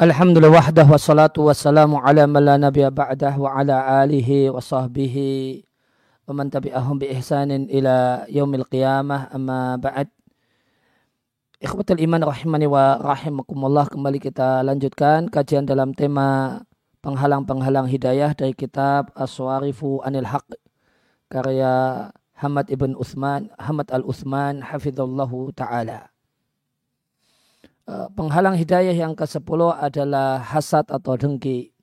Alhamdulillah wahdah wassalatu wassalamu ala man la nabiyya ba'dah wa ala alihi wa sahbihi wa man tabi'ahum bi ihsanin ila yaumil qiyamah amma ba'd. Ikhwatul iman rahimani wa rahimakumullah kembali kita lanjutkan kajian dalam tema penghalang-penghalang hidayah dari kitab Aswarifu Anil Haq karya Hamad ibn Uthman, Hamad al-Uthman hafizallahu ta'ala. Eh, penghalang hidayah yang ke-10 adalah hasad atau dengki.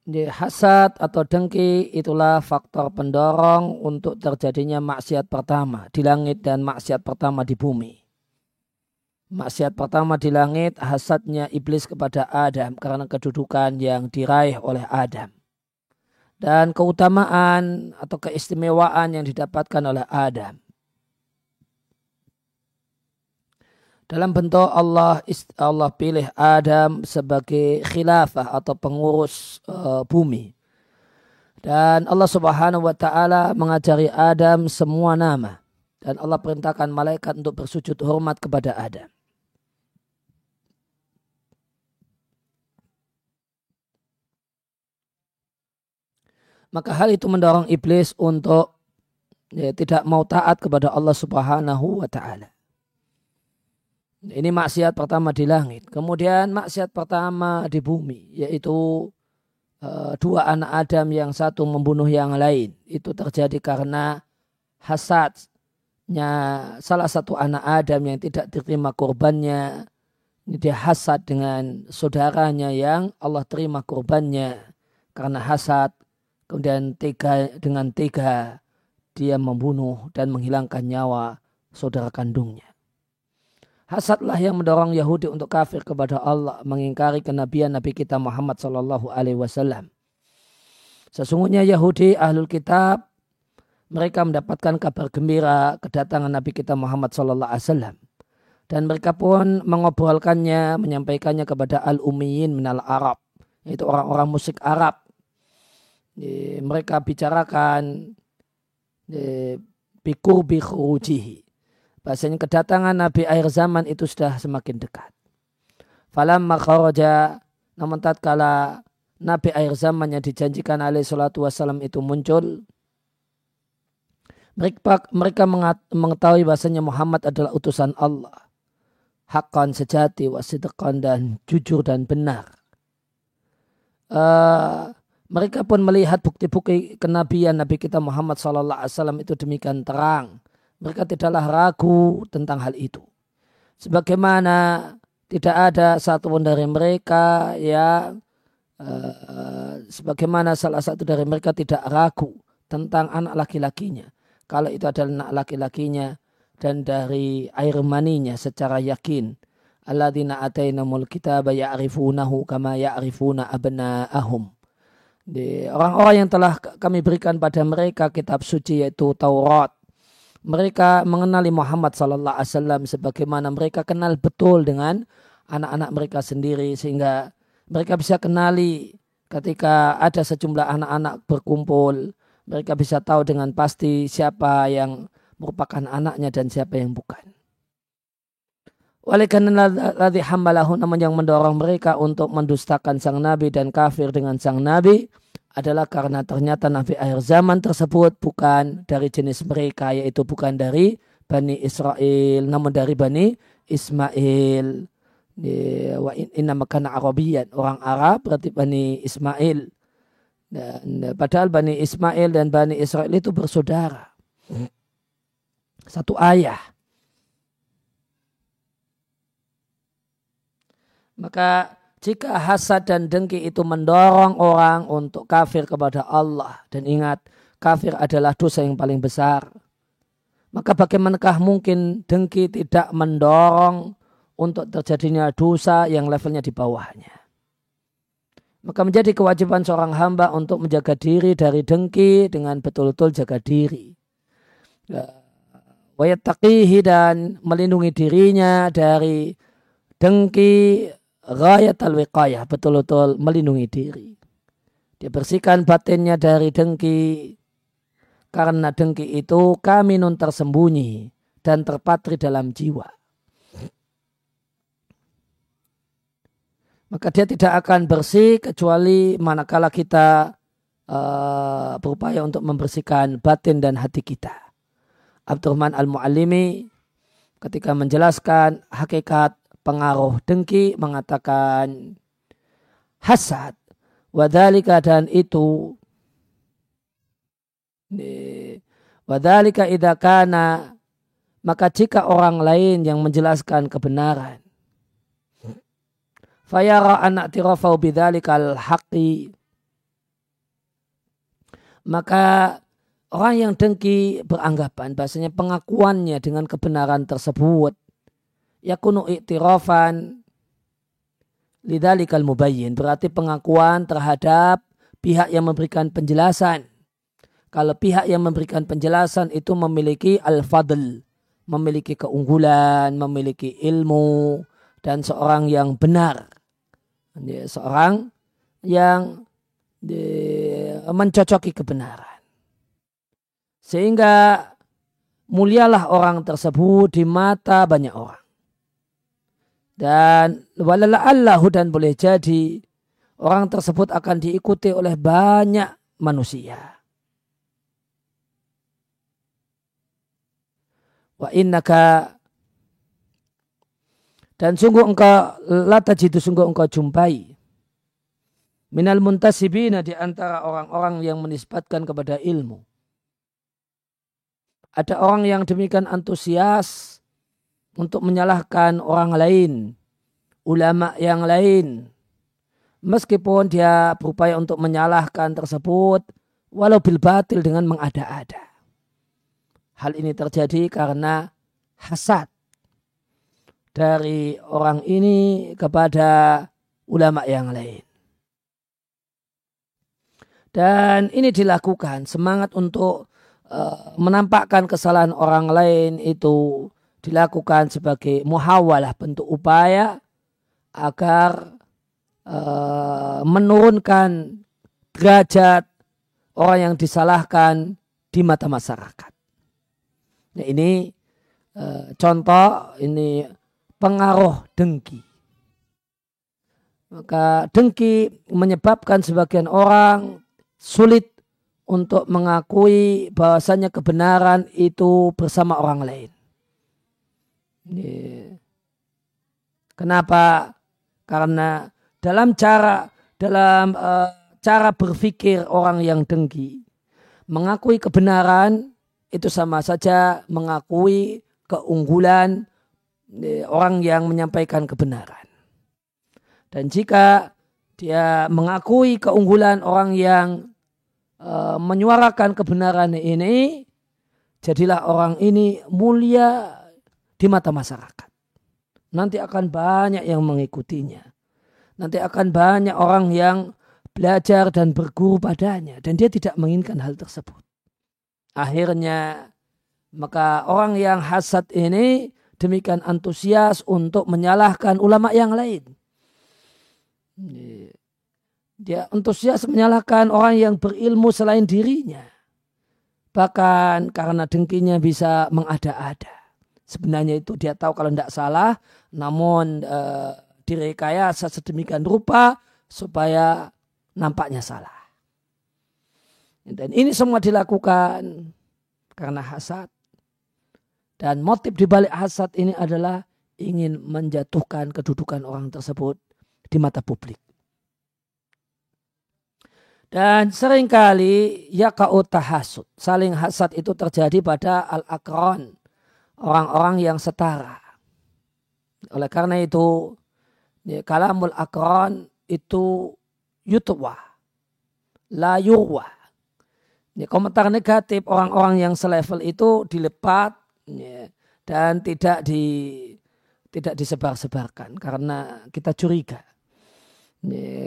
Di hasad atau dengki itulah faktor pendorong untuk terjadinya maksiat pertama di langit dan maksiat pertama di bumi. Maksiat pertama di langit hasadnya iblis kepada Adam karena kedudukan yang diraih oleh Adam. Dan keutamaan atau keistimewaan yang didapatkan oleh Adam dalam bentuk Allah Allah pilih Adam sebagai khilafah atau pengurus uh, bumi. Dan Allah Subhanahu wa taala mengajari Adam semua nama dan Allah perintahkan malaikat untuk bersujud hormat kepada Adam. Maka hal itu mendorong iblis untuk ya, tidak mau taat kepada Allah Subhanahu wa taala. Ini maksiat pertama di langit. Kemudian maksiat pertama di bumi, yaitu uh, dua anak Adam yang satu membunuh yang lain. Itu terjadi karena hasadnya salah satu anak Adam yang tidak diterima korbannya. Dia hasad dengan saudaranya yang Allah terima korbannya. Karena hasad, kemudian tega, dengan tega dia membunuh dan menghilangkan nyawa saudara kandungnya. Hasadlah yang mendorong Yahudi untuk kafir kepada Allah, mengingkari kenabian Nabi kita Muhammad Sallallahu Alaihi Wasallam. Sesungguhnya Yahudi ahlul kitab mereka mendapatkan kabar gembira kedatangan Nabi kita Muhammad Sallallahu Alaihi Wasallam dan mereka pun mengobrolkannya, menyampaikannya kepada al ummiyin minal Arab, yaitu orang-orang musik Arab. Mereka bicarakan bikur bikhujihi Bahasanya kedatangan Nabi akhir zaman itu sudah semakin dekat. Falam kharaja namun tatkala Nabi akhir zaman yang dijanjikan alaihi salatu wassalam itu muncul mereka, mereka mengetahui bahasanya Muhammad adalah utusan Allah. Hakkan sejati, wasidqan dan jujur dan benar. Uh, mereka pun melihat bukti-bukti kenabian Nabi kita Muhammad SAW itu demikian terang mereka tidaklah ragu tentang hal itu. Sebagaimana tidak ada satupun dari mereka yang uh, sebagaimana salah satu dari mereka tidak ragu tentang anak laki-lakinya. Kalau itu adalah anak laki-lakinya dan dari air maninya secara yakin. Alladzina atainamul kitaba ya'rifunahu kama ya'rifuna abna'ahum. Orang-orang yang telah kami berikan pada mereka kitab suci yaitu Taurat mereka mengenali Muhammad Sallallahu Alaihi Wasallam sebagaimana mereka kenal betul dengan anak-anak mereka sendiri sehingga mereka bisa kenali ketika ada sejumlah anak-anak berkumpul mereka bisa tahu dengan pasti siapa yang merupakan anaknya dan siapa yang bukan. Oleh karena ladhi hambalahu namun yang mendorong mereka untuk mendustakan sang nabi dan kafir dengan sang nabi adalah karena ternyata nabi akhir zaman tersebut bukan dari jenis mereka yaitu bukan dari Bani Israel namun dari Bani Ismail. Wa inna makana Arabian orang Arab berarti Bani Ismail. Dan padahal Bani Ismail dan Bani Israel itu bersaudara. Satu ayah. Maka jika hasad dan dengki itu mendorong orang untuk kafir kepada Allah dan ingat kafir adalah dosa yang paling besar maka bagaimanakah mungkin dengki tidak mendorong untuk terjadinya dosa yang levelnya di bawahnya? Maka menjadi kewajiban seorang hamba untuk menjaga diri dari dengki dengan betul-betul jaga diri. Ya, wayatakihi dan melindungi dirinya dari dengki Rayat al-wiqayah, betul-betul melindungi diri. Dia bersihkan batinnya dari dengki. Karena dengki itu kami nun tersembunyi dan terpatri dalam jiwa. maka dia tidak akan bersih kecuali manakala kita uh, berupaya untuk membersihkan batin dan hati kita. Abdurrahman Al-Mu'allimi ketika menjelaskan hakikat pengaruh dengki mengatakan hasad. Wadhalika dan itu wadhalika idakana maka jika orang lain yang menjelaskan kebenaran. Fayara anak tirafau bidhalikal haqi maka orang yang dengki beranggapan bahasanya pengakuannya dengan kebenaran tersebut yakunu iktirafan lidalikal mubayyin berarti pengakuan terhadap pihak yang memberikan penjelasan kalau pihak yang memberikan penjelasan itu memiliki al-fadl memiliki keunggulan memiliki ilmu dan seorang yang benar seorang yang mencocoki kebenaran. Sehingga mulialah orang tersebut di mata banyak orang. Dan walala Allahu dan boleh jadi orang tersebut akan diikuti oleh banyak manusia. Wa innaka dan sungguh engkau lata jitu sungguh engkau jumpai minal muntasibina di antara orang-orang yang menisbatkan kepada ilmu. Ada orang yang demikian antusias untuk menyalahkan orang lain, ulama yang lain. Meskipun dia berupaya untuk menyalahkan tersebut, walau bil batil dengan mengada-ada. Hal ini terjadi karena hasad dari orang ini kepada ulama yang lain. Dan ini dilakukan semangat untuk uh, menampakkan kesalahan orang lain itu dilakukan sebagai muhawalah bentuk upaya agar uh, menurunkan derajat orang yang disalahkan di mata masyarakat. Nah, ini uh, contoh ini pengaruh dengki. Maka dengki menyebabkan sebagian orang sulit untuk mengakui bahwasanya kebenaran itu bersama orang lain. Kenapa? Karena dalam cara dalam uh, cara berpikir orang yang dengki, mengakui kebenaran itu sama saja mengakui keunggulan orang yang menyampaikan kebenaran. Dan jika dia mengakui keunggulan orang yang uh, menyuarakan kebenaran ini, jadilah orang ini mulia di mata masyarakat. Nanti akan banyak yang mengikutinya. Nanti akan banyak orang yang belajar dan berguru padanya. Dan dia tidak menginginkan hal tersebut. Akhirnya maka orang yang hasad ini demikian antusias untuk menyalahkan ulama yang lain. Dia antusias menyalahkan orang yang berilmu selain dirinya. Bahkan karena dengkinya bisa mengada-ada. Sebenarnya itu dia tahu kalau tidak salah, namun e, direkayasa sedemikian rupa supaya nampaknya salah. Dan ini semua dilakukan karena hasad. Dan motif dibalik hasad ini adalah ingin menjatuhkan kedudukan orang tersebut di mata publik. Dan sering kali ya kau tahasud. Saling hasad itu terjadi pada al-akron. Orang-orang yang setara. Oleh karena itu, ya, kalamul akron itu yutwa. La yurwa. Ya, komentar negatif orang-orang yang selevel itu dilepat ya, dan tidak di tidak disebar-sebarkan karena kita curiga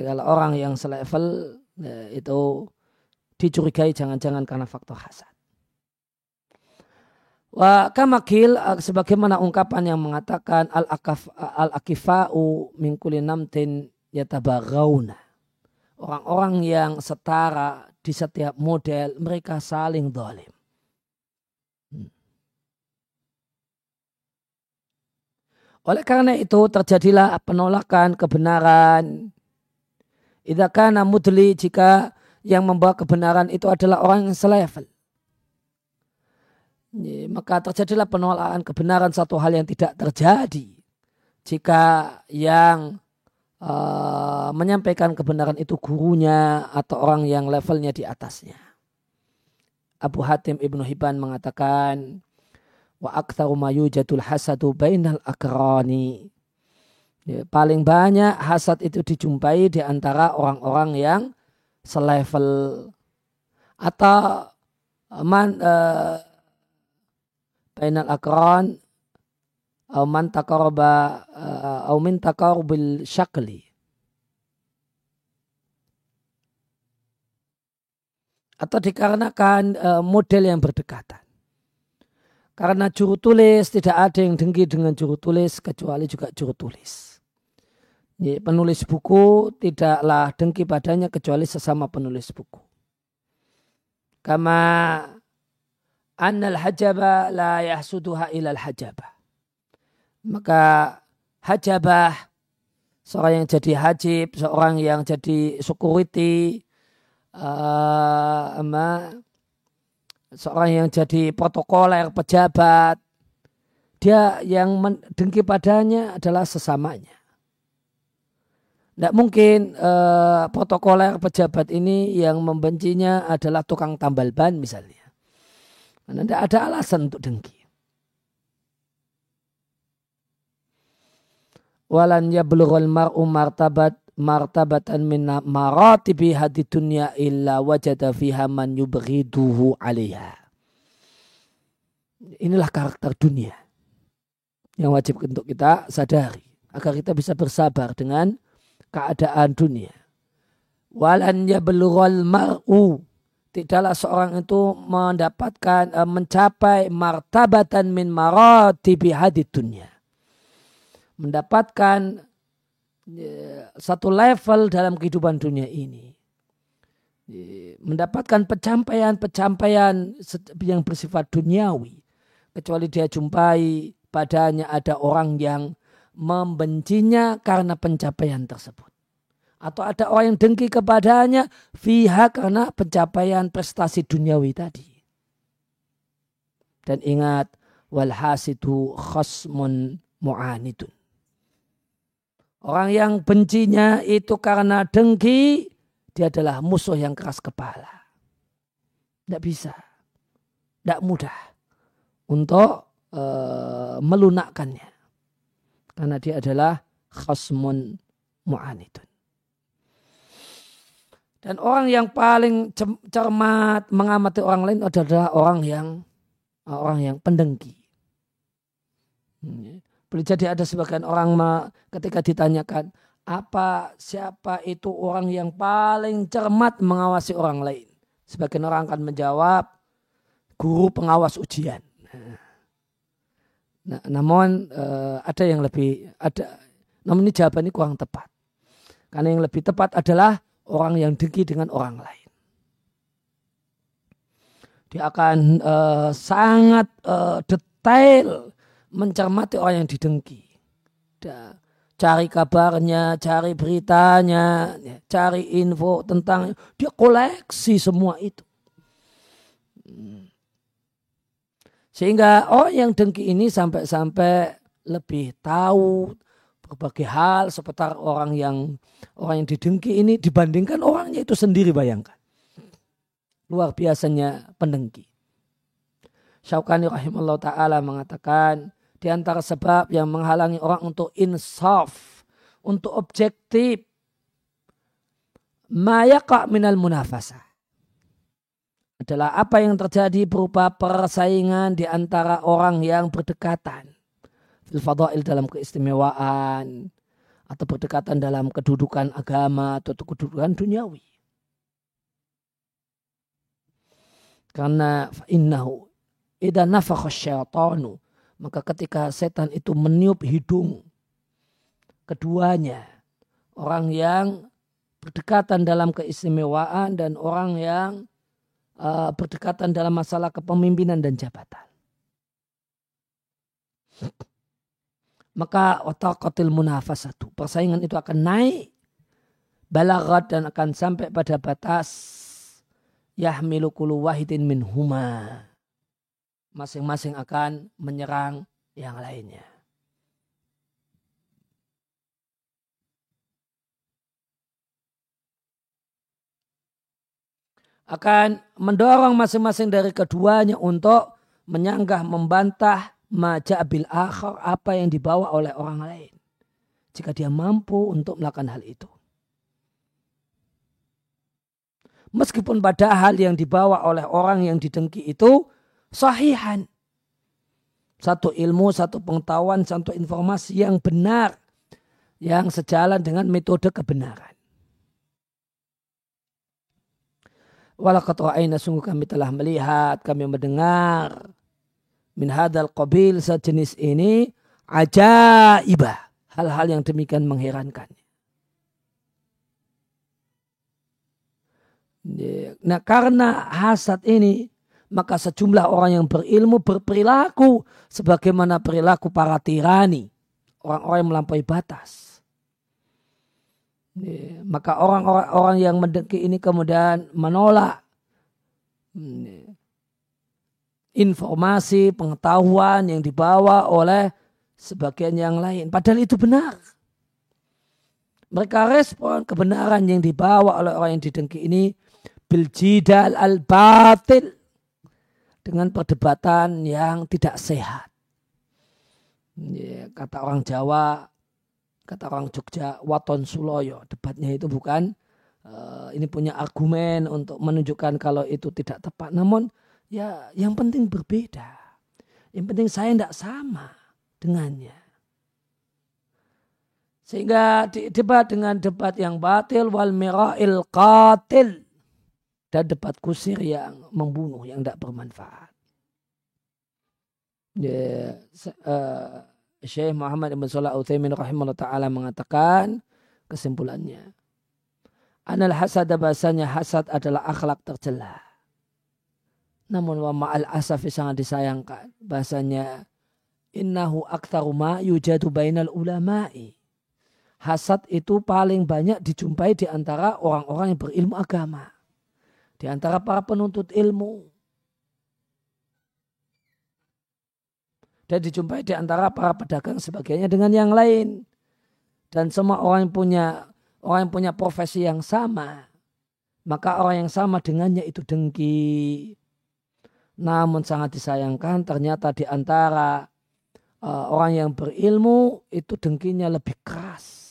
kalau orang yang selevel itu dicurigai jangan-jangan karena faktor hasad. Wa kamakil sebagaimana ungkapan yang mengatakan al akaf al akifau min kulli namtin yatabaghauna. Orang-orang yang setara di setiap model mereka saling dolim. Oleh karena itu terjadilah penolakan kebenaran. Idza mudli jika yang membawa kebenaran itu adalah orang yang selevel. Maka terjadilah penolakan kebenaran satu hal yang tidak terjadi jika yang uh, menyampaikan kebenaran itu gurunya atau orang yang levelnya di atasnya. Abu Hatim Ibnu Hibban mengatakan wa aktsaru ma yujadul hasadu bainal akrani. Ya, paling banyak hasad itu dijumpai di antara orang-orang yang selevel atau man uh, bainal akran atau man taqaraba uh, min taqarubil syakli atau dikarenakan uh, model yang berdekatan. Karena juru tulis tidak ada yang dengki dengan juru tulis kecuali juga juru tulis. Penulis buku tidaklah dengki padanya kecuali sesama penulis buku. Kama annal hajaba la yahsuduha ilal hajabah. Maka hajabah seorang yang jadi hajib, seorang yang jadi security, uh, seorang yang jadi protokoler, pejabat, dia yang dengki padanya adalah sesamanya. Tidak mungkin uh, protokoler pejabat ini yang membencinya adalah tukang tambal ban misalnya. Karena tidak ada alasan untuk dengki. Walan yablughul mar'u martabat martabatan min maratibi hadi dunya illa wajada fiha man yubghiduhu alaiha. Inilah karakter dunia yang wajib untuk kita sadari agar kita bisa bersabar dengan keadaan dunia. Walan yablughal mar'u tidaklah seorang itu mendapatkan eh, mencapai martabatan min maratibi hadid dunia. Mendapatkan ya, satu level dalam kehidupan dunia ini. Ya, mendapatkan pencapaian-pencapaian yang bersifat duniawi. Kecuali dia jumpai padanya ada orang yang membencinya karena pencapaian tersebut. Atau ada orang yang dengki kepadanya fiha karena pencapaian prestasi duniawi tadi. Dan ingat walhasidu khasmun mu'anidun. Orang yang bencinya itu karena dengki, dia adalah musuh yang keras kepala. Tidak bisa. Tidak mudah untuk uh, melunakkannya. Karena dia adalah khasmun mu'anidun. Dan orang yang paling cermat mengamati orang lain adalah orang yang orang yang pendengki. Boleh jadi ada sebagian orang ketika ditanyakan apa siapa itu orang yang paling cermat mengawasi orang lain. Sebagian orang akan menjawab guru pengawas ujian. Nah, namun uh, ada yang lebih ada namun ini jawaban kurang tepat. Karena yang lebih tepat adalah orang yang dengki dengan orang lain. Dia akan uh, sangat uh, detail mencermati orang yang didengki. Cari kabarnya, cari beritanya, ya, cari info tentang dia koleksi semua itu. Sehingga orang yang dengki ini sampai-sampai lebih tahu berbagai hal seputar orang yang orang yang didengki ini dibandingkan orangnya itu sendiri bayangkan. Luar biasanya pendengki. Syaukani rahimahullah ta'ala mengatakan di antara sebab yang menghalangi orang untuk insaf, untuk objektif, mayaka minal munafasah adalah apa yang terjadi berupa persaingan di antara orang yang berdekatan. Fadail dalam keistimewaan atau berdekatan dalam kedudukan agama atau kedudukan duniawi. Karena innahu idza nafakha syaitanu maka ketika setan itu meniup hidung keduanya orang yang berdekatan dalam keistimewaan dan orang yang uh, berdekatan dalam masalah kepemimpinan dan jabatan. Maka wataqatil munafasatu. Persaingan itu akan naik balagat dan akan sampai pada batas yahmilu kulu wahidin min huma. Masing-masing akan menyerang yang lainnya. akan mendorong masing-masing dari keduanya untuk menyanggah, membantah majabil akhir apa yang dibawa oleh orang lain. Jika dia mampu untuk melakukan hal itu. Meskipun pada hal yang dibawa oleh orang yang didengki itu sahihan. Satu ilmu, satu pengetahuan, satu informasi yang benar. Yang sejalan dengan metode kebenaran. Walakat ra'ayna sungguh kami telah melihat, kami mendengar min hadal qabil sejenis ini ajaibah. Hal-hal yang demikian mengherankan. Nah karena hasad ini maka sejumlah orang yang berilmu berperilaku sebagaimana perilaku para tirani. Orang-orang yang melampaui batas. Maka orang-orang yang mendengki ini kemudian menolak informasi, pengetahuan yang dibawa oleh sebagian yang lain. Padahal itu benar. Mereka respon kebenaran yang dibawa oleh orang yang didengki ini biljidal al-batil dengan perdebatan yang tidak sehat. kata orang Jawa, kata orang Jogja, waton suloyo. Debatnya itu bukan uh, ini punya argumen untuk menunjukkan kalau itu tidak tepat. Namun ya yang penting berbeda. Yang penting saya tidak sama dengannya. Sehingga debat dengan debat yang batil wal mira'il qatil. Dan debat kusir yang membunuh, yang tidak bermanfaat. Ya, uh, Syekh Muhammad Ibn Salah Uthaymin rahimahullah ta'ala mengatakan kesimpulannya. Anal hasad bahasanya hasad adalah akhlak tercela. Namun wa ma'al asafi sangat disayangkan. Bahasanya innahu aktsaru ma yujadu bainal ulama'i. Hasad itu paling banyak dijumpai di antara orang-orang yang berilmu agama. Di antara para penuntut ilmu. Dan dijumpai di antara para pedagang sebagainya dengan yang lain. Dan semua orang yang punya orang yang punya profesi yang sama, maka orang yang sama dengannya itu dengki. Namun sangat disayangkan ternyata di antara uh, orang yang berilmu itu dengkinya lebih keras.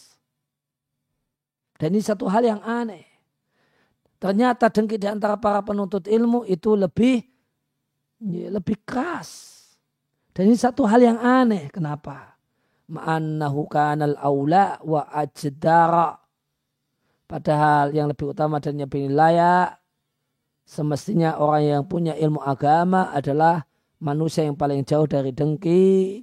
Dan ini satu hal yang aneh. Ternyata dengki di antara para penuntut ilmu itu lebih ya, lebih keras. Dan ini satu hal yang aneh. Kenapa? Ma'annahu kanal aula wa ajdara. Padahal yang lebih utama dan yang lebih layak semestinya orang yang punya ilmu agama adalah manusia yang paling jauh dari dengki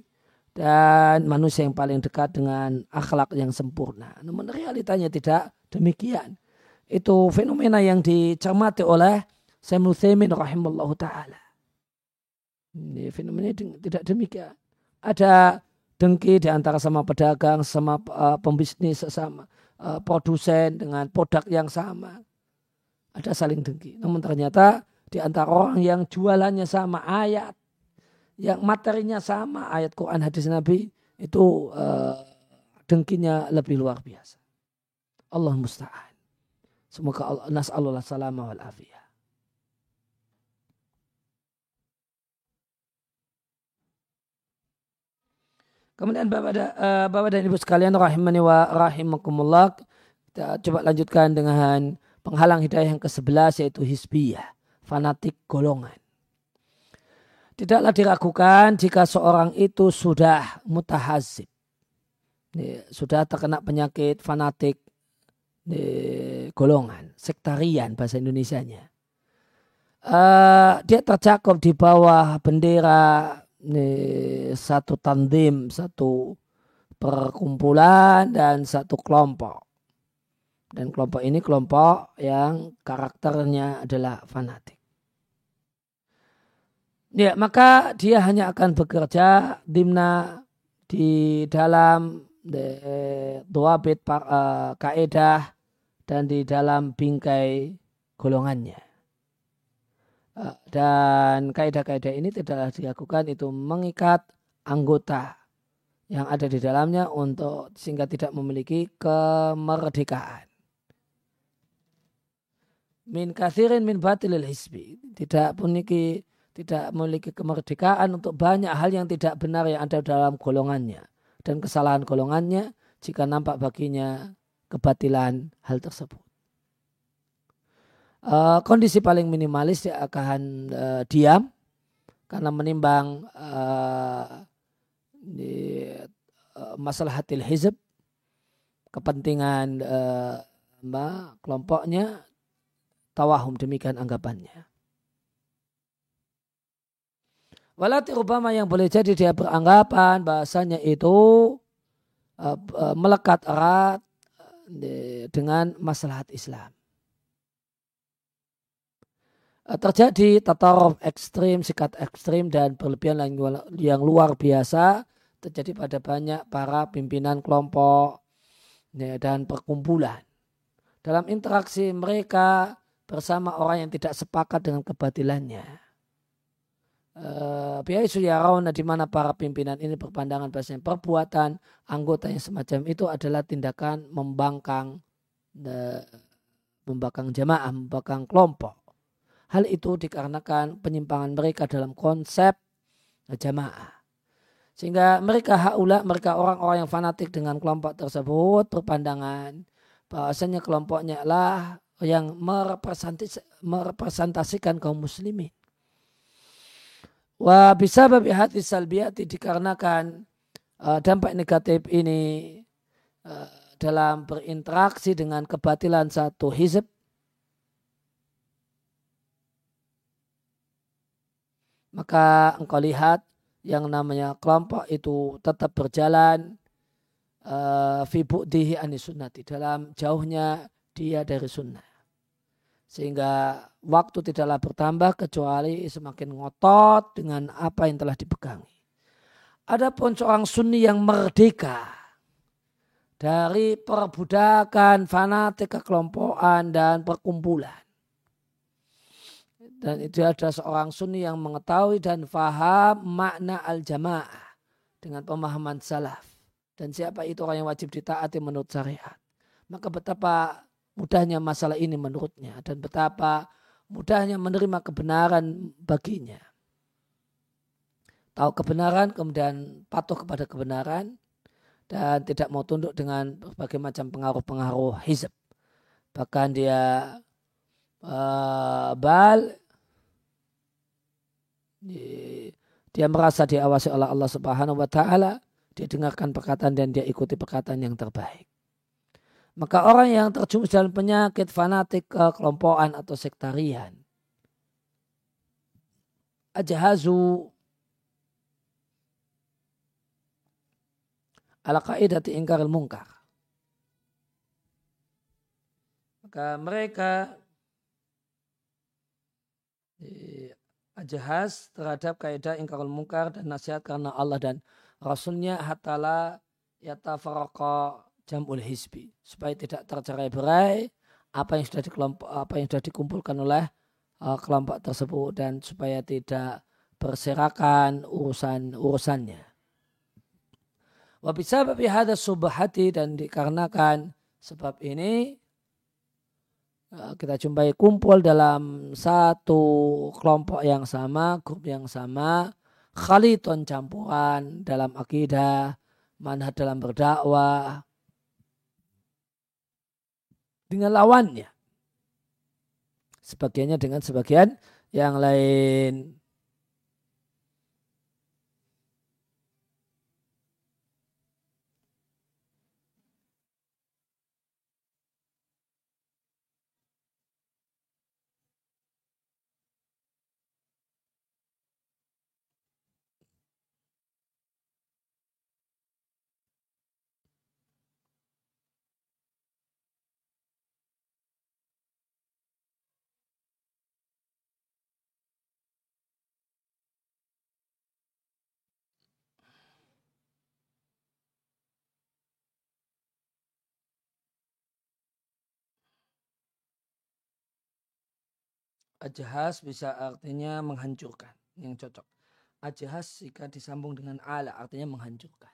dan manusia yang paling dekat dengan akhlak yang sempurna. Namun realitanya tidak demikian. Itu fenomena yang dicermati oleh Samuel Thaymin rahimahullah ta'ala. Ini fenomena tidak demikian. Ada dengki di antara sama pedagang, sama uh, pembisnis, sama uh, produsen dengan produk yang sama ada saling dengki. Namun ternyata di antara orang yang jualannya sama ayat, yang materinya sama ayat Quran hadis Nabi itu uh, dengkinya lebih luar biasa. Allah musta'an. Semoga Allah nas'alullah salama wal afiyah. Kemudian Bapak, da, uh, Bapak dan Ibu sekalian rahimani wa rahimakumullah. Kita coba lanjutkan dengan penghalang hidayah yang ke-11 yaitu hisbiyah, fanatik golongan. Tidaklah diragukan jika seorang itu sudah mutahazib. Sudah terkena penyakit fanatik golongan, sektarian bahasa Indonesianya. Uh, dia tercakup di bawah bendera satu tandim, satu perkumpulan dan satu kelompok. Dan kelompok ini kelompok yang karakternya adalah fanatik. Ya, maka dia hanya akan bekerja dimna di dalam dua bit uh, kaedah dan di dalam bingkai golongannya. Uh, dan kaedah-kaedah ini tidaklah dilakukan itu mengikat anggota yang ada di dalamnya untuk sehingga tidak memiliki kemerdekaan. Min kathirin min batilil hisbi. Tidak memiliki tidak memiliki kemerdekaan untuk banyak hal yang tidak benar yang ada dalam golongannya dan kesalahan golongannya jika nampak baginya kebatilan hal tersebut. Uh, kondisi paling minimalis dia akan uh, diam karena menimbang uh, di, uh, masalah hatil hizb kepentingan uh, kelompoknya tawahum demikian anggapannya. Walati Obama yang boleh jadi dia beranggapan bahasanya itu uh, uh, melekat erat uh, dengan masalah Islam. Terjadi tataruf ekstrim, sikat ekstrim dan berlebihan yang luar biasa terjadi pada banyak para pimpinan kelompok ya, dan perkumpulan. Dalam interaksi mereka bersama orang yang tidak sepakat dengan kebatilannya Eh, Biaisu yarawna di mana para pimpinan ini berpandangan bahasanya perbuatan anggota yang semacam itu adalah tindakan membangkang membangkang jamaah, membangkang kelompok. Hal itu dikarenakan penyimpangan mereka dalam konsep jamaah. Sehingga mereka haula, mereka orang-orang yang fanatik dengan kelompok tersebut berpandangan bahwasanya kelompoknya lah yang merepresentasikan kaum muslimin. Wa bisa babi hati salbiati dikarenakan uh, dampak negatif ini uh, dalam berinteraksi dengan kebatilan satu hizb maka engkau lihat yang namanya kelompok itu tetap berjalan uh, fi bu'dihi dalam jauhnya dia dari sunnah sehingga waktu tidaklah bertambah kecuali semakin ngotot dengan apa yang telah dipegangi. Adapun seorang sunni yang merdeka dari perbudakan, fanatik, kekelompokan, dan perkumpulan. Dan itu ada seorang sunni yang mengetahui dan faham makna al-jamaah dengan pemahaman salaf. Dan siapa itu orang yang wajib ditaati menurut syariat. Maka betapa mudahnya masalah ini menurutnya dan betapa mudahnya menerima kebenaran baginya. Tahu kebenaran kemudian patuh kepada kebenaran dan tidak mau tunduk dengan berbagai macam pengaruh-pengaruh hizab. Bahkan dia uh, bal dia merasa diawasi oleh Allah Subhanahu wa taala, dia dengarkan perkataan dan dia ikuti perkataan yang terbaik. Maka orang yang terjumus dalam penyakit fanatik kelompokan atau sektarian. Ajahazu ala kaidati ingkar mungkar. Maka mereka ajahaz terhadap kaidah ingkar mungkar dan nasihat karena Allah dan Rasulnya hatala yatafarqa jamul hisbi supaya tidak tercerai berai apa yang sudah dikelompok apa yang sudah dikumpulkan oleh uh, kelompok tersebut dan supaya tidak berserakan urusan urusannya. Wabisa hada subhati dan dikarenakan sebab ini uh, kita jumpai kumpul dalam satu kelompok yang sama, grup yang sama, khaliton campuran dalam akidah, manhaj dalam berdakwah, dengan lawannya. Sebagiannya dengan sebagian yang lain. Ajhas bisa artinya menghancurkan. Yang cocok. Ajhas jika disambung dengan ala artinya menghancurkan.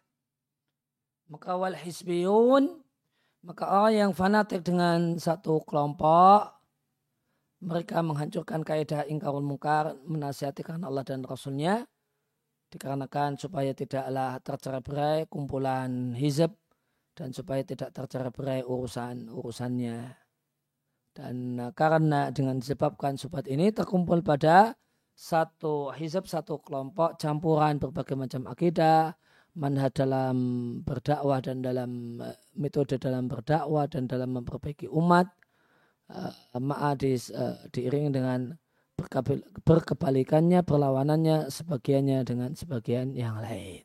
Maka wal hisbiyun maka orang yang fanatik dengan satu kelompok mereka menghancurkan kaidah ingkarul mungkar menasihati karena Allah dan Rasulnya dikarenakan supaya tidaklah tercerai berai kumpulan hizab dan supaya tidak tercerai berai urusan urusannya dan uh, karena dengan disebabkan subat ini terkumpul pada satu hizab satu kelompok campuran berbagai macam akidah manhaj dalam berdakwah dan dalam uh, metode dalam berdakwah dan dalam memperbaiki umat uh, ma'adis uh, diiringi dengan berkebalikannya, perlawanannya, sebagiannya dengan sebagian yang lain.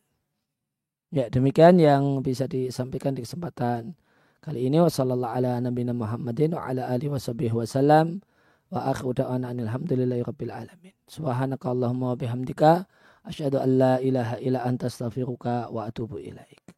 Ya, demikian yang bisa disampaikan di kesempatan kali ini. Wassalamualaikum ala nabiyina Muhammadin wa ala alihi wa wasallam. Wa akhiru da'wana alhamdulillahi rabbil alamin. Subhanaka Allahumma wa bihamdika. Asyhadu an la ilaha illa anta astaghfiruka wa atubu ilaik.